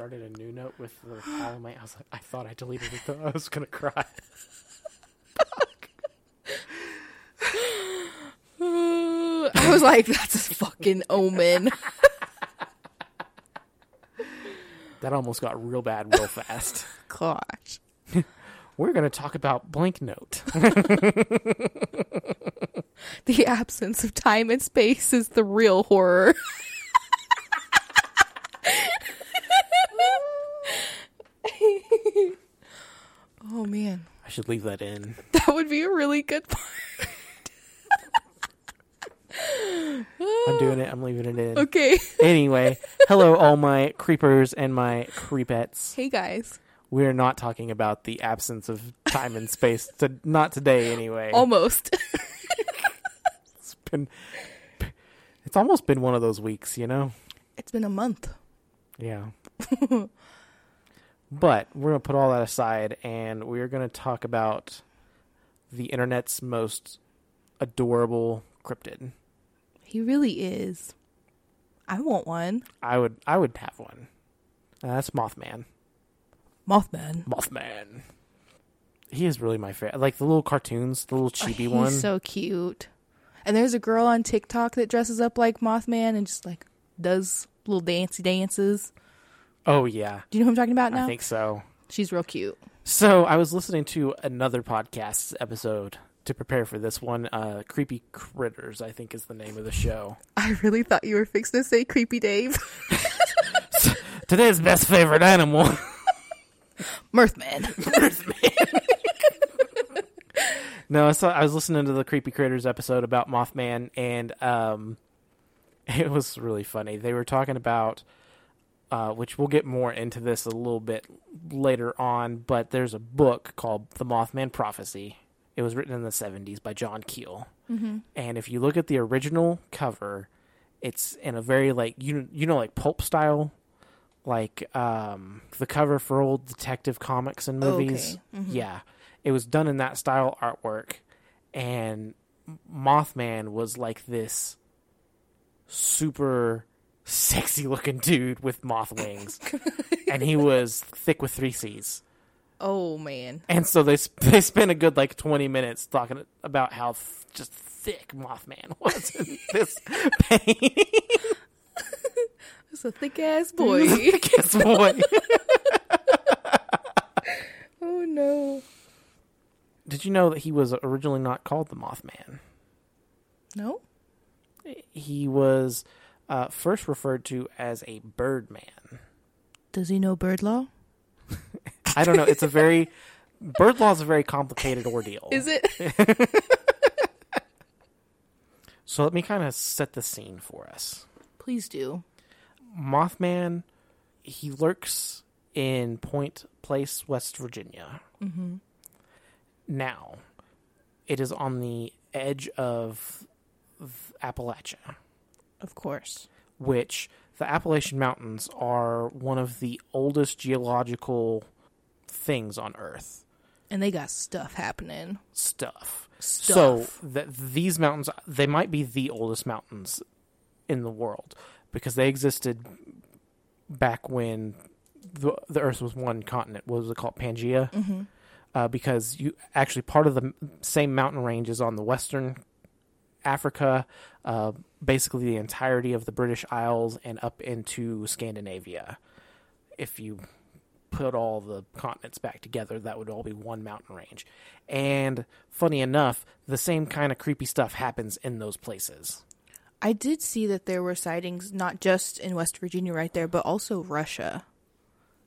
started a new note with the Dolomite. I was like, I thought I deleted it though. I was gonna cry. I was like, that's a fucking omen. That almost got real bad real fast. Gosh. We're gonna talk about blank note. The absence of time and space is the real horror. Oh man, I should leave that in. that would be a really good part. I'm doing it. I'm leaving it in. Okay. Anyway, hello, all my creepers and my creepettes. Hey guys. We're not talking about the absence of time and space. To, not today, anyway. Almost. It's been. It's almost been one of those weeks, you know. it's been a month. Yeah. But we're gonna put all that aside, and we're gonna talk about the internet's most adorable cryptid. He really is. I want one. I would. I would have one. Uh, that's Mothman. Mothman. Mothman. He is really my favorite. Like the little cartoons, the little Oh, chibi he's one. so cute. And there's a girl on TikTok that dresses up like Mothman and just like does little dancey dances. Oh yeah, Do you know who I'm talking about now? I think so. She's real cute. So I was listening to another podcast episode to prepare for this one. Uh, Creepy Critters, I think, is the name of the show. I really thought you were fixing to say Creepy Dave. Today's best favorite animal. Mirthman. No, I saw. I was listening to the Creepy Critters episode about Mothman, and um, it was really funny. They were talking about, uh, which we'll get more into this a little bit later on. But there's a book called The Mothman Prophecy. It was written in the '70s by John Keel, and if you look at the original cover, it's in a very like you you know like pulp style, like um, the cover for old detective comics and movies. Okay. Yeah, it was done in that style artwork, and Mothman was like this super sexy looking dude with moth wings, and he was thick with three C's. Oh man. And so they sp- they spent a good like twenty minutes talking about how th- just thick Mothman was in this painting. It's a thick ass boy. thick ass boy. oh no. Did you know that he was originally not called the Mothman? No? He was uh, first referred to as a Birdman. Does he know bird law? I don't know. It's a very bird law is a very complicated ordeal. Is it? So let me kind of set the scene for us. Please do. Mothman, he lurks in Point Pleasant, West Virginia. Mm-hmm. Now, it is on the edge of of Appalachia, Of course. which the Appalachian Mountains are one of the oldest geological things on Earth. And they got stuff happening. Stuff. Stuff. So that these mountains, they might be the oldest mountains in the world because they existed back when the the Earth was one continent. What was it called? Pangea. Mm-hmm. Uh, because you actually part of the same mountain range is on the western Africa, uh, basically the entirety of the British Isles and up into Scandinavia. If you put all the continents back together, that would all be one mountain range. And funny enough, the same kind of creepy stuff happens in those places. I did see that there were sightings not just in West Virginia right there, but also Russia.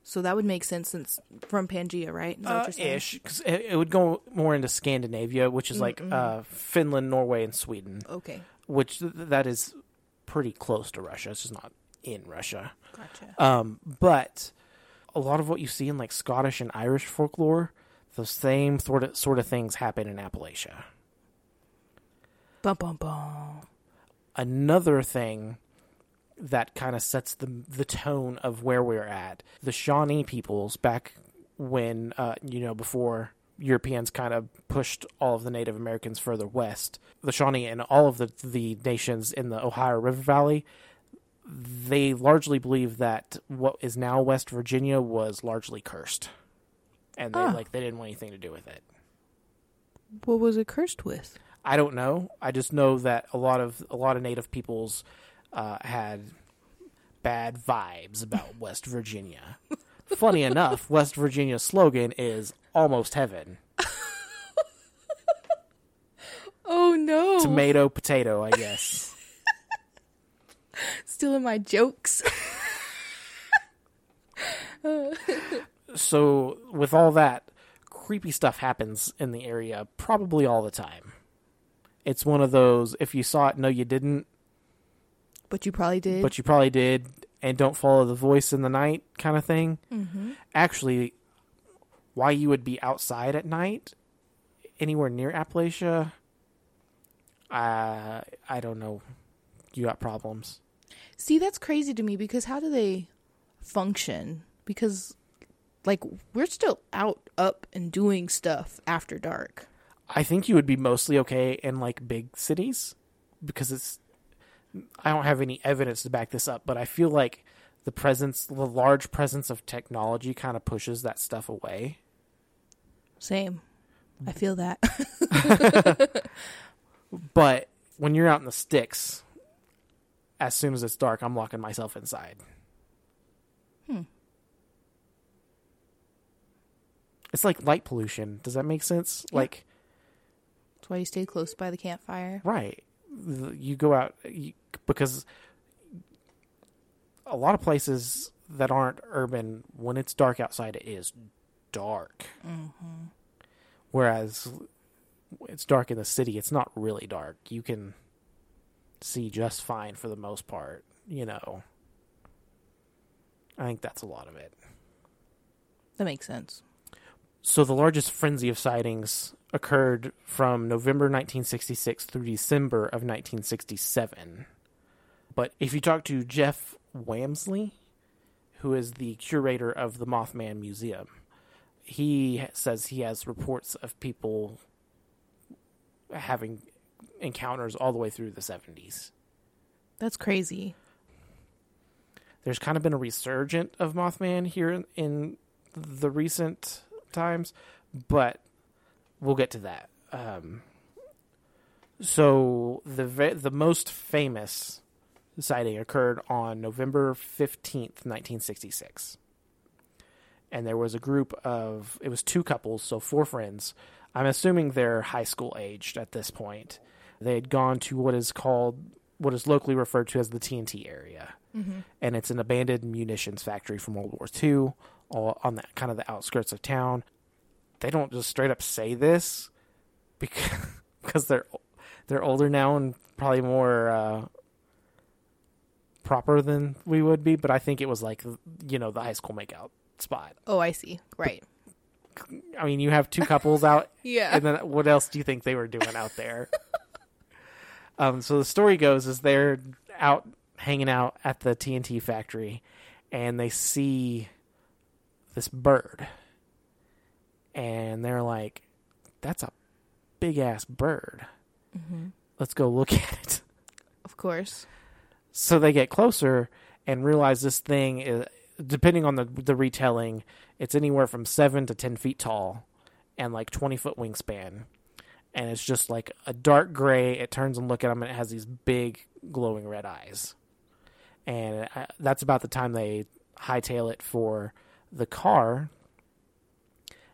So that would make sense since from Pangea, right? Is Uh, ish. 'cause it, it would go more into Scandinavia, which is like uh, Finland, Norway, and Sweden, Okay. Which th- that is pretty close to Russia. It's just not in Russia. Gotcha. Um, but a lot of what you see in like Scottish and Irish folklore, the same sort of sort of things happen in Appalachia. Bum bum bum. Another thing that kind of sets the the tone of where we're at. The Shawnee peoples back when uh, you know before Europeans kind of pushed all of the Native Americans further west. The Shawnee and all of the the nations in the Ohio River Valley, they largely believe that what is now West Virginia was largely cursed, and they Ah. like they didn't want anything to do with it. What was it cursed with? I don't know. I just know that a lot of a lot of Native peoples uh, had bad vibes about West Virginia. Funny enough, West Virginia's slogan is "Almost Heaven." Oh no! Tomato, potato, I guess. Still in my jokes. so, with all that, creepy stuff happens in the area probably all the time. It's one of those if you saw it, no, you didn't, but you probably did. but you probably did, and don't follow the voice in the night kind of thing. mm-hmm. Actually, why you would be outside at night anywhere near Appalachia, uh, I don't know. You got problems. See, that's crazy to me because how do they function? Because, like, we're still out, up, and doing stuff after dark. I think you would be mostly okay in like big cities because it's. I don't have any evidence to back this up, but I feel like the presence, the large presence of technology, kind of pushes that stuff away. Same. I feel that. But when you're out in the sticks, as soon as it's dark, I'm locking myself inside. Hmm. It's like light pollution. Does that make sense? Yeah. Like, That's why you stay close by the campfire. right. You go out you, because a lot of places that aren't urban, when it's dark outside, it is dark. Mm-hmm. Whereas it's dark in the city, it's not really dark. You can see just fine for the most part, you know. I think that's a lot of it. That makes sense. So the largest frenzy of sightings occurred from November 1966 through December of 1967. But if you talk to Jeff Wamsley, who is the curator of the Mothman Museum, he says he has reports of people having encounters all the way through the 70s. That's crazy. there's kind of been a resurgent of Mothman here in, in the recent times, but we'll get to that. Um, so the the most famous sighting occurred on November fifteenth, nineteen sixty six, and there was a group of it was two couples, so four friends. I'm assuming they're high school aged at this point. They had gone to what is called what is locally referred to as the TNT area Mm-hmm. and it's an abandoned munitions factory from World War II, all on that kind of the outskirts of town. They don't just straight up say this because because they're they're older now and probably more uh, proper than we would be. But I think it was like you know the high school makeout spot. Oh, I see. Right. I mean, you have two couples out Yeah. and then what else do you think they were doing out there? um, so the story goes is they're out hanging out at the TNT factory, and they see this bird, and they're like, "That's a big ass bird. hmm Let's go look at it." Of course. So they get closer and realize this thing is, depending on the the retelling, it's anywhere from seven to ten feet tall, and like twenty foot wingspan, and it's just like a dark gray. It turns and look at them, and it has these big glowing red eyes, and uh, that's about the time they hightail it for the car,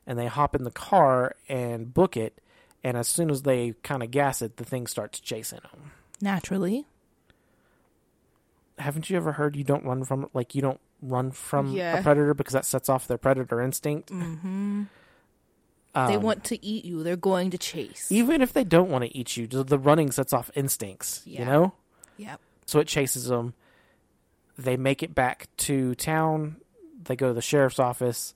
and they hop in the car and book it, and as soon as they kind of gas it, the thing starts chasing them Naturally. haven't you ever heard you don't run from like you don't run from Yeah. a predator because that sets off their predator instinct Mm-hmm. um, they want to eat you. They're going to chase. even if they don't want to eat you the the running sets off instincts you know Yep. so it chases them they make it back to town they go to the sheriff's office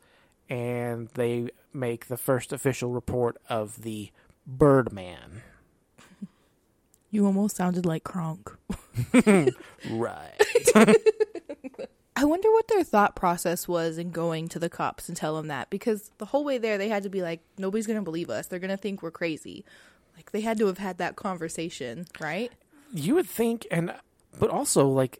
and they make the first official report of the birdman You almost sounded like Kronk. right I wonder what their thought process was in going to the cops and tell them that because the whole way there they had to be like nobody's going to believe us. They're going to think we're crazy. Like they had to have had that conversation, right? you would think and but also like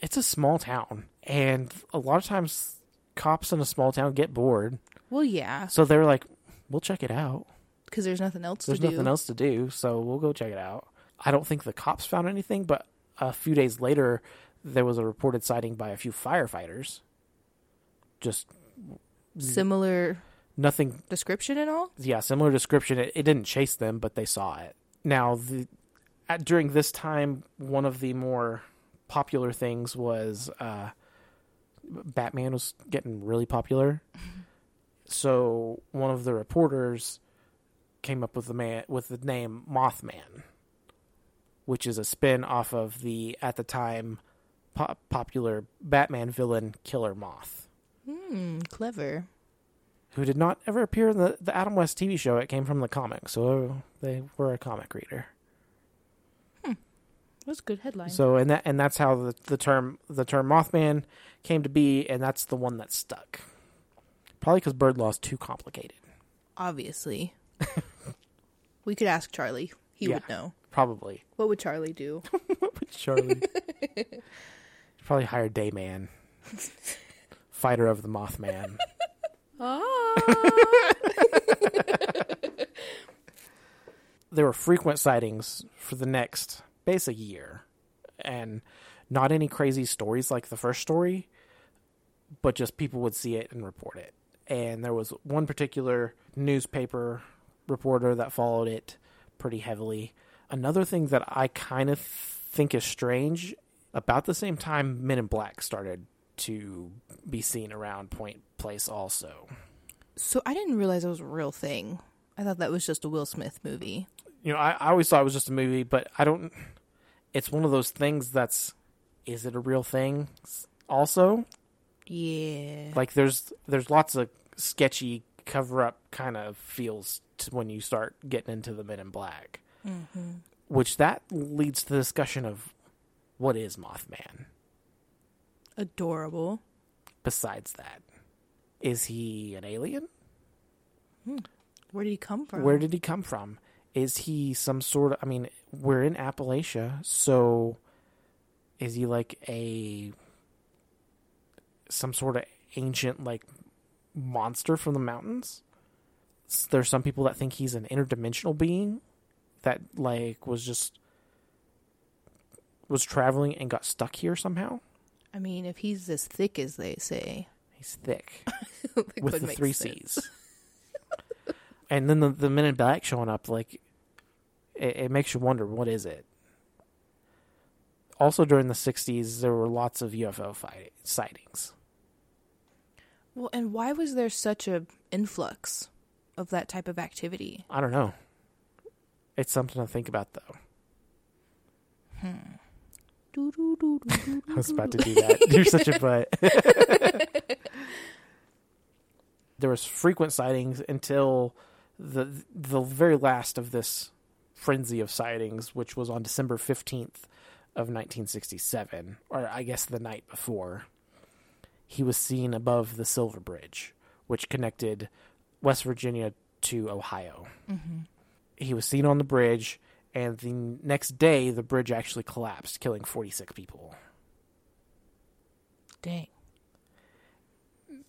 it's a small town, and a lot of times cops in a small town get bored, Well, yeah, so they're like, "We'll check it out." because there's nothing else There's to do. nothing else to do, so we'll go check it out. I don't think the cops found anything, but a few days later, there was a reported sighting by a few firefighters. Just Similar nothing description and all. yeah, similar description. It, it didn't chase them, but they saw it. Now, the at, during this time, one of the more popular things was uh, Batman was getting really popular. So one of the reporters came up with the man with the name Mothman, which is a spin off of the at the time po- popular Batman villain Killer Moth Hmm, clever. who did not ever appear in the, the Adam West TV show. It came from the comic, so they were a comic reader. That's a good headline. So and that and that's how the, the term the term Mothman came to be, and that's the one that stuck. Probably because bird law is too complicated. Obviously, we could ask Charlie. He Yeah. would know. Probably What would Charlie do? What would Charlie. Probably hire Dayman, fighter of the Mothman. ah. there were frequent sightings for the next basic year and not any crazy stories like the first story but just people would see it and report it and there was one particular newspaper reporter that followed it pretty heavily another thing that i kind of think is strange about the same time men in black started to be seen around Point Pleasant also So I didn't realize it was a real thing. I thought that was just a Will Smith movie. You know, I, I always thought it was just a movie, but I don't. It's one of those things that's, is it a real thing? Also, Yeah. like there's there's lots of sketchy cover up kind of feels to when you start getting into the Men in Black, Mm-hmm. which that leads to the discussion of what is Mothman. Adorable. Besides that, is he an alien? Where did he come from? Where did he come from? Is he some sort of? I mean, we're in Appalachia, so is he like a some sort of ancient like monster from the mountains? There's some people that think he's an interdimensional being that like was just was traveling and got stuck here somehow. I mean, if he's as thick as they say, He's thick. with the three sense. C's. and then the the Men in Black showing up, like it, it makes you wonder what is it. Also, during the '60s, there were lots of UFO fight, sightings. Well, and why was there such a influx of that type of activity? I don't know. It's something to think about, though. Hmm. I was about to do that. You're such a butt. there was frequent sightings until the the very last of this frenzy of sightings, which was on December fifteenth of 1967, or I guess the night before. He was seen above the Silver Bridge, which connected West Virginia to Ohio. Mm-hmm. He was seen on the bridge, and the next day, the bridge actually collapsed, killing 46 people. Dang.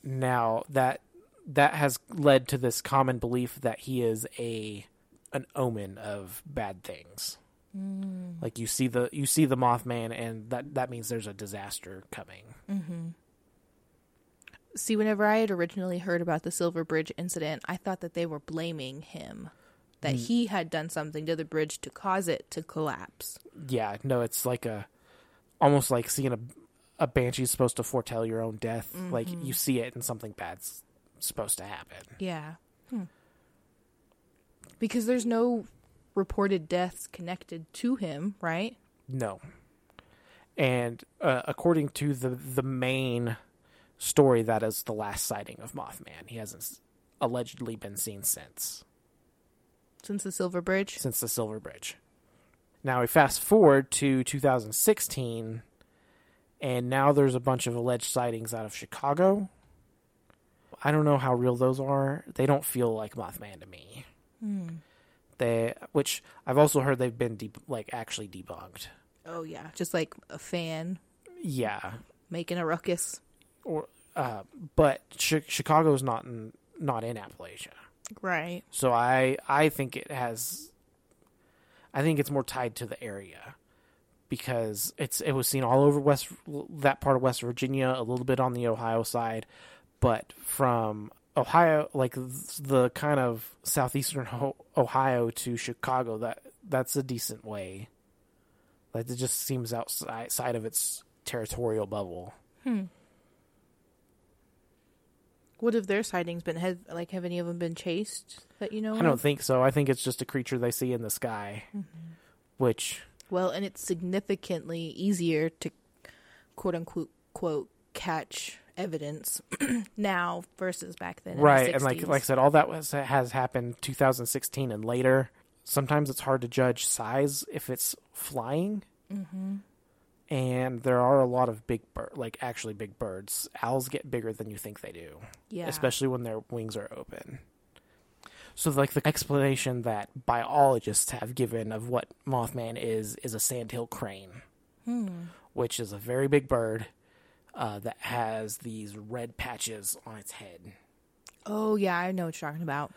Now that that has led to this common belief that he is a an omen of bad things. Mm. Like you see the you see the Mothman, and that that means there's a disaster coming. Mm-hmm. See, whenever I had originally heard about the Silver Bridge incident, I thought that they were blaming him. That mm. he had done something to the bridge to cause it to collapse. Yeah, no, it's like a almost like seeing a a banshee is supposed to foretell your own death. Like you mm-hmm. see it, and something bad's supposed to happen. Yeah. Hmm. Because there's no reported deaths connected to him, right? No. And uh, according to the the main story, that is the last sighting of Mothman. He hasn't s- allegedly been seen since Since the Silver Bridge. since the Silver Bridge. Now we fast forward to 2016, and now there's a bunch of alleged sightings out of Chicago. I don't know how real those are. They don't feel like Mothman to me. They, which I've also heard they've been de- like actually debunked. Oh yeah, just like a fan. Yeah, making a ruckus. or uh, but chi- Chicago's not in, not in Appalachia. Right. So I I think it has I think it's more tied to the area because it's it was seen all over west that part of West Virginia, a little bit on the Ohio side, but from Ohio like the kind of southeastern Ohio to Chicago that that's a decent way. Like it just seems outside of its territorial bubble. Hmm. What have their sightings been? Have like have any of them been chased that you know? I don't of? think so. I think it's just a creature they see in the sky, mm-hmm. which Well, and it's significantly easier to quote unquote quote catch evidence now versus back then. in the right and like like i said all that was has happened 2016 and later sometimes it's hard to judge size if it's flying Mm-hmm. and there are a lot of big bird like actually big birds owls get bigger than you think they do yeah, especially when their wings are open so like the explanation that biologists have given of what mothman is is a sandhill crane Hmm. which is a very big bird uh, that has these red patches on its head Oh yeah, I know what you're talking about.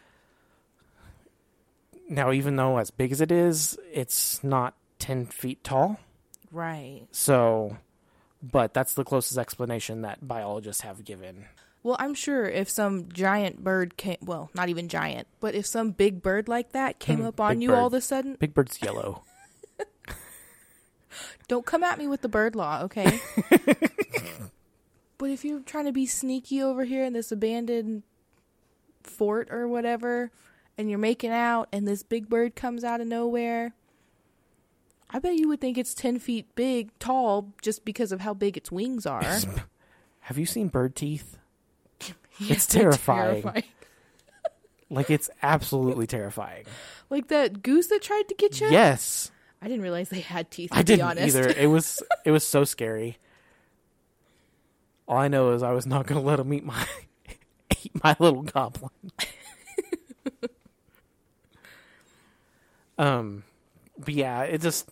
Now, even though as big as it is, it's not 10 feet tall. Right. So, but that's the closest explanation that biologists have given. Well, I'm sure if some giant bird came, well, not even giant, but if some big bird like that came Hmm, up on big you all of a sudden, Big Bird's yellow. Don't come at me with the bird law, okay? but if you're trying to be sneaky over here in this abandoned fort or whatever, and you're making out, and this big bird comes out of nowhere, I bet you would think it's 10 feet big, tall, just because of how big its wings are. have you seen bird teeth? Yes, It's they're terrifying. Like, it's absolutely terrifying. Like that goose that tried to get you? Yes. I didn't realize they had teeth, to I didn't honest. either. It was, it was so scary. All I know is I was not going to let him eat my, eat my little goblin. um, but yeah, it just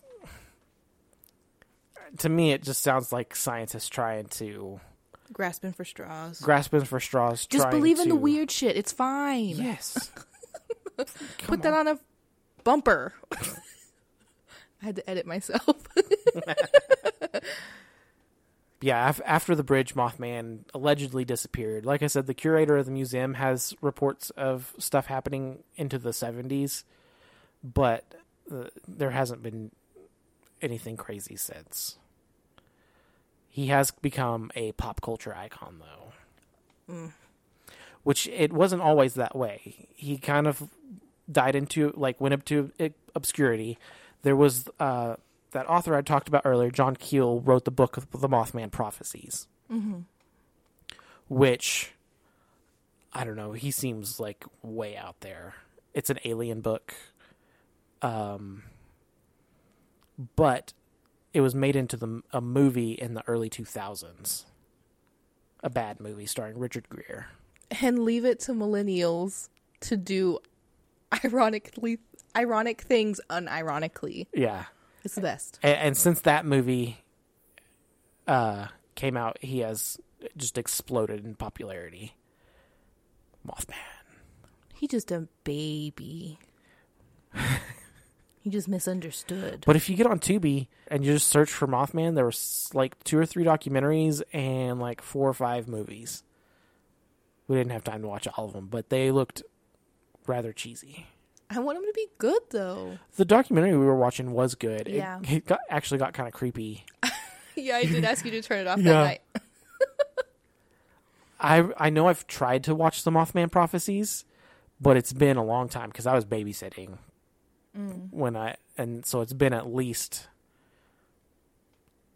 to me it just sounds like scientists trying to Grasping for straws. grasping for straws. Just believe in the weird shit. It's fine. Yes. Put that on a bumper. I had to edit myself. Yeah, af- after the bridge, Mothman allegedly disappeared. Like I said, the curator of the museum has reports of stuff happening into the 70s, but uh, there hasn't been anything crazy since. He has become a pop culture icon, though. Which it wasn't always that way. He kind of died into, like, went up to uh, obscurity. There was uh, that author I talked about earlier, John Keel, wrote the book of the Mothman Prophecies, which I don't know. He seems like way out there. It's an alien book, um, but it was made into the a movie in the early two thousands. A bad movie starring Richard Gere. and leave it to millennials to do ironically ironic things unironically. Yeah, It's the best. and, and since that movie uh, came out, he has just exploded in popularity. Mothman. He just a baby. he just misunderstood. But if you get on Tubi and you just search for Mothman, there was like two or three documentaries and like four or five movies. We didn't have time to watch all of them, but they looked rather cheesy. I want him to be good though. The documentary we were watching was good. Yeah. it, got actually got kind of creepy. yeah, I did ask you to turn it off Yeah. that night. I I know I've tried to watch the Mothman prophecies, but it's been a long time because I was babysitting mm. when I and so it's been at least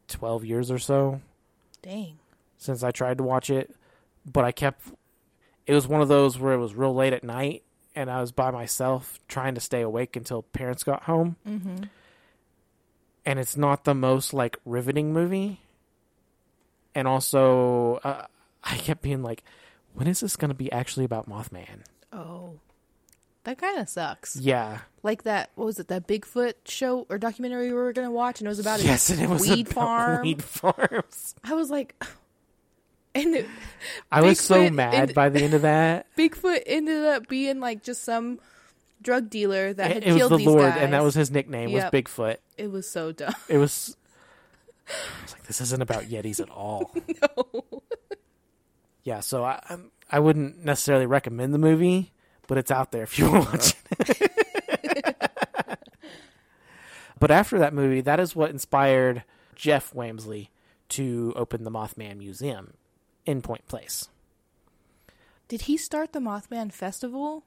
twelve years or so Dang. since I tried to watch it. But I kept. It was one of those where it was real late at night, and I was by myself trying to stay awake until parents got home. Mm-hmm. And it's not the most like riveting movie. And also, uh, I kept being like, "When is this going to be actually about Mothman?" Oh. That kind of sucks. Yeah. Like that, what was it? That Bigfoot show or documentary we were gonna watch, and it was about a Yes, and it was weed farm. Weed farms. I was like, and it, I was so mad by the end of that. Bigfoot ended up being like just some drug dealer that had it, it was killed the these Lord, guys. and that was his nickname Yep. was Bigfoot. it was so dumb. It was. I was like, this isn't about Yetis at all. no. Yeah, so I I'm- I wouldn't necessarily recommend the movie, but it's out there if you want to watch it. but after that movie, that is what inspired Jeff Wamsley to open the Mothman Museum in Point Pleasant. Did he start the Mothman Festival?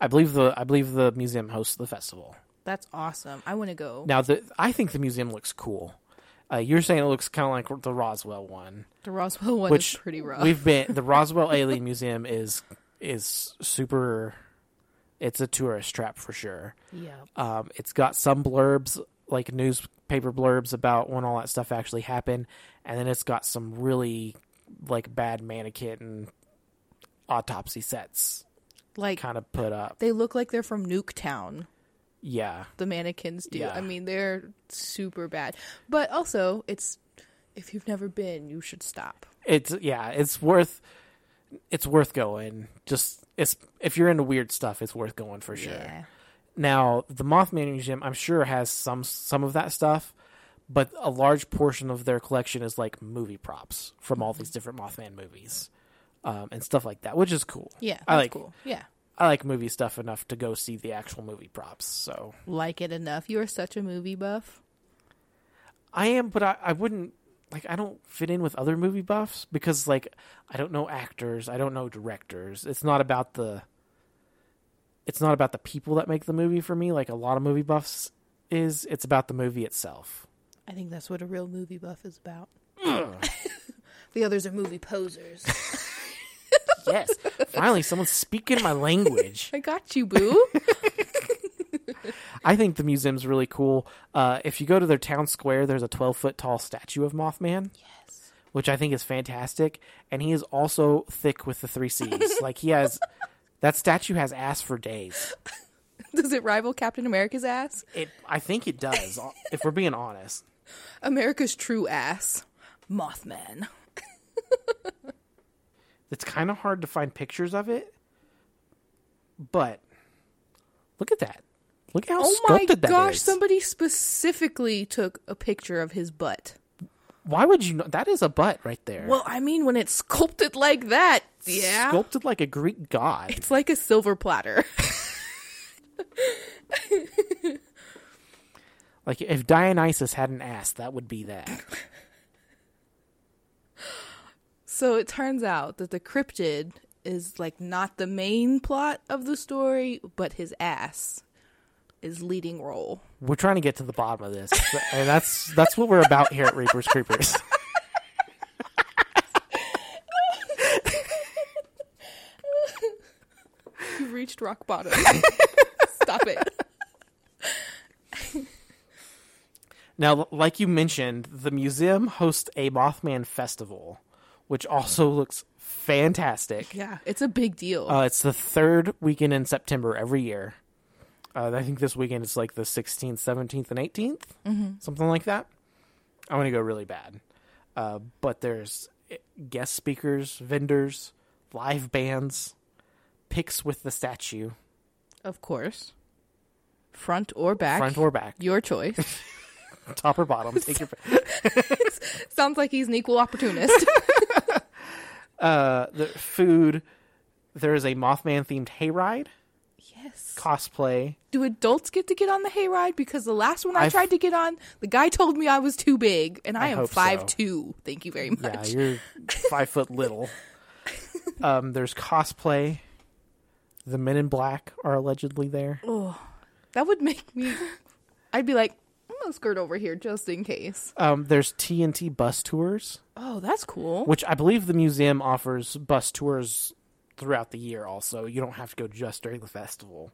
I believe the I believe the museum hosts the festival. That's awesome. I want to go. Now, the I think the museum looks cool. Uh, you're saying it looks kind of like the Roswell one, The Roswell one which is pretty rough. we've been. The Roswell Alien Museum is is super. It's a tourist trap for sure. yeah. Um, it's got some blurbs, like newspaper blurbs about when all that stuff actually happened, and then it's got some really like bad mannequin autopsy sets Like kind of put up. they look like they're from Nuketown. Yeah, The mannequins do. Yeah. I mean, they're super bad. But also, it's if you've never been, you should stop. it's yeah, it's worth it's worth going. Just it's if you're into weird stuff, it's worth going for sure. Yeah. Now, the Mothman Museum, I'm sure has some some of that stuff, but a large portion of their collection is like movie props from all these different Mothman movies, um, and stuff like that, which is cool. Yeah. I like cool. Yeah. I like movie stuff enough to go see the actual movie props. So Like it enough. You are such a movie buff. I am, but I, I wouldn't like I don't fit in with other movie buffs because like I don't know actors, I don't know directors. It's not about the it's not about the people that make the movie for me like a lot of movie buffs is. It's about the movie itself. I think that's what a real movie buff is about. the others are movie posers. Yes. Finally someone's speaking my language. I got you, boo. I think the museum's really cool. Uh, if you go to their town square, there's a 12 foot tall statue of Mothman. yes. which I think is fantastic. And he is also thick with the three C's. like he has that statue has ass for days. Does it rival Captain America's ass? It, I think it does. if we're being honest, America's true ass. Mothman. it's kind of hard to find pictures of it. But look at that! Look at how oh sculpted that is. Oh my gosh, somebody specifically took a picture of his butt. Why would you know? That is a butt right there. Well, I mean, when it's sculpted like that, yeah. sculpted like a Greek god. It's like a silver platter. Like if Dionysus had an ass, that would be that. so it turns out that the cryptid is like not the main plot of the story, but his ass is leading role. We're trying to get to the bottom of this, and that's that's what we're about here at Reapers Creepers. You've reached rock bottom. Stop it. Now, like you mentioned, the museum hosts a Mothman festival, which also looks fantastic. Yeah, it's a big deal. Uh, it's the third weekend in September every year. Uh, I think this weekend is like the 16th, 17th, and 18th, mm-hmm. something like that. I want to go really bad. Uh, but there's eh, guest speakers, vendors, live bands, pics with the statue, of course. Front or back. front or back, Your choice. top or bottom. Take your Sounds like he's an equal opportunist. uh, the food. There is a Mothman themed hayride, yes. cosplay. Do adults get to get on the hayride? Because the last one I I've- tried to get on, the guy told me I was too big, and I, I am hope so. five two. Thank you very much. Yeah, you're five foot little. Um, there's cosplay. The Men in Black are allegedly there. Oh, that would make me. I'd be like, Skirt over here just in case. Um, there's TNT bus tours, Oh, that's cool. which I believe the museum offers bus tours throughout the year. Also, you don't have to go just during the festival.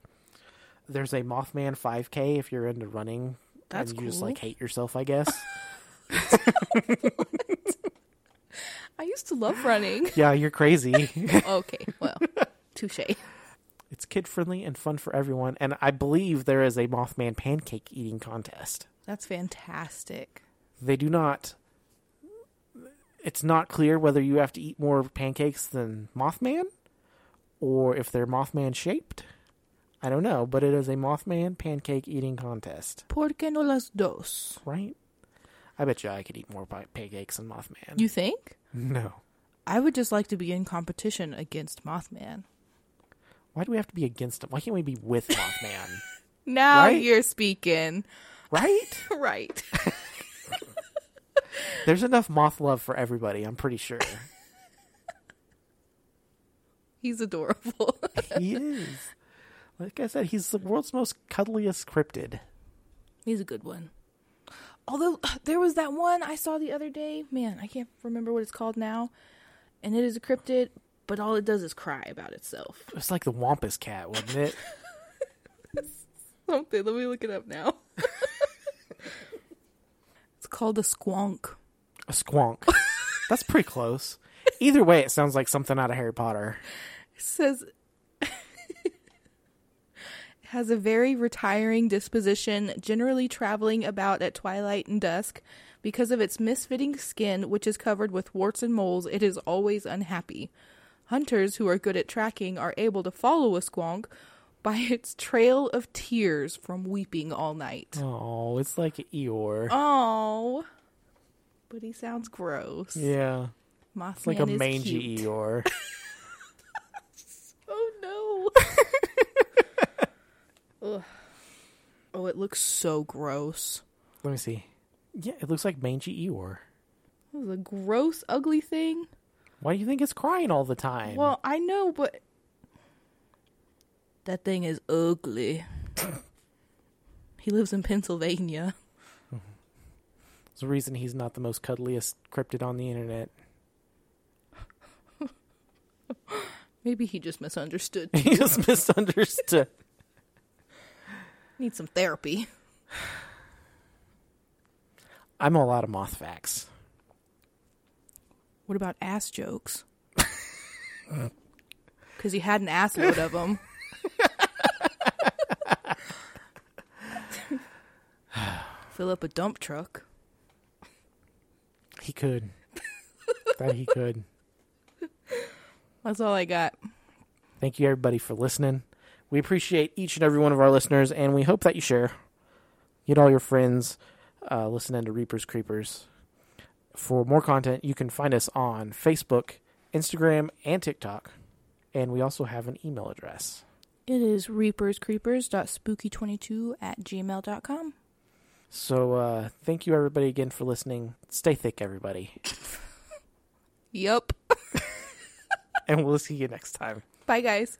There's a Mothman 5K if you're into running. That's and you just like hate yourself, I guess. I used to love running. yeah, you're crazy. okay, well, touche. It's kid friendly and fun for everyone, and I believe there is a Mothman pancake eating contest. That's fantastic. They do not. It's not clear whether you have to eat more pancakes than Mothman, or if they're Mothman shaped. I don't know, but it is a Mothman pancake eating contest, ¿Por qué no las dos? right? I bet you I could eat more pancakes than Mothman. You think? no. I would just like to be in competition against Mothman. Why do we have to be against him? Why can't we be with Mothman? Now Right? you're speaking. Right? right. There's enough moth love for everybody, I'm pretty sure. He's adorable. he is. Like I said, he's the world's most cuddliest cryptid. He's a good one. Although there was that one I saw the other day. Man, I can't remember what it's called now. And it is a cryptid, but all it does is cry about itself. It's like the Wampus cat, wasn't it? Something. Let me look it up now. It's called a squonk. A squonk. That's pretty close. Either way, it sounds like something out of Harry Potter. It says it has a very retiring disposition, generally traveling about at twilight and dusk. Because of its misfitting skin, which is covered with warts and moles, it is always unhappy. Hunters who are good at tracking are able to follow a squonk by its trail of tears from weeping all night. Oh, it's like Eeyore. Oh, but he sounds gross. Yeah. Mothman It's like a mangy cute. Eeyore. Oh no. Oh, it looks so gross. Let me see. Yeah, it looks like mangy Eeyore. This is a gross, ugly thing. Why do you think it's crying all the time? Well, I know, but that thing is ugly. he lives in Pennsylvania. There's a reason he's not the most cuddliest cryptid on the internet. Maybe he just misunderstood. He just misunderstood. Need some therapy. I'm all out of moth facts. What about ass jokes? Because you had an ass load of them. Fill up a dump truck. He could. that he could. That's all I got. Thank you, everybody, for listening. We appreciate each and every one of our listeners, and we hope that you share. Get all your friends uh, listening to Reapers Creepers. For more content, you can find us on Facebook, Instagram, and TikTok. And we also have an email address. It is reaperscreepers.spooky22 at gmail.com. So uh, thank you, everybody, again for listening. Stay thick, everybody. yep. and we'll see you next time. Bye, guys.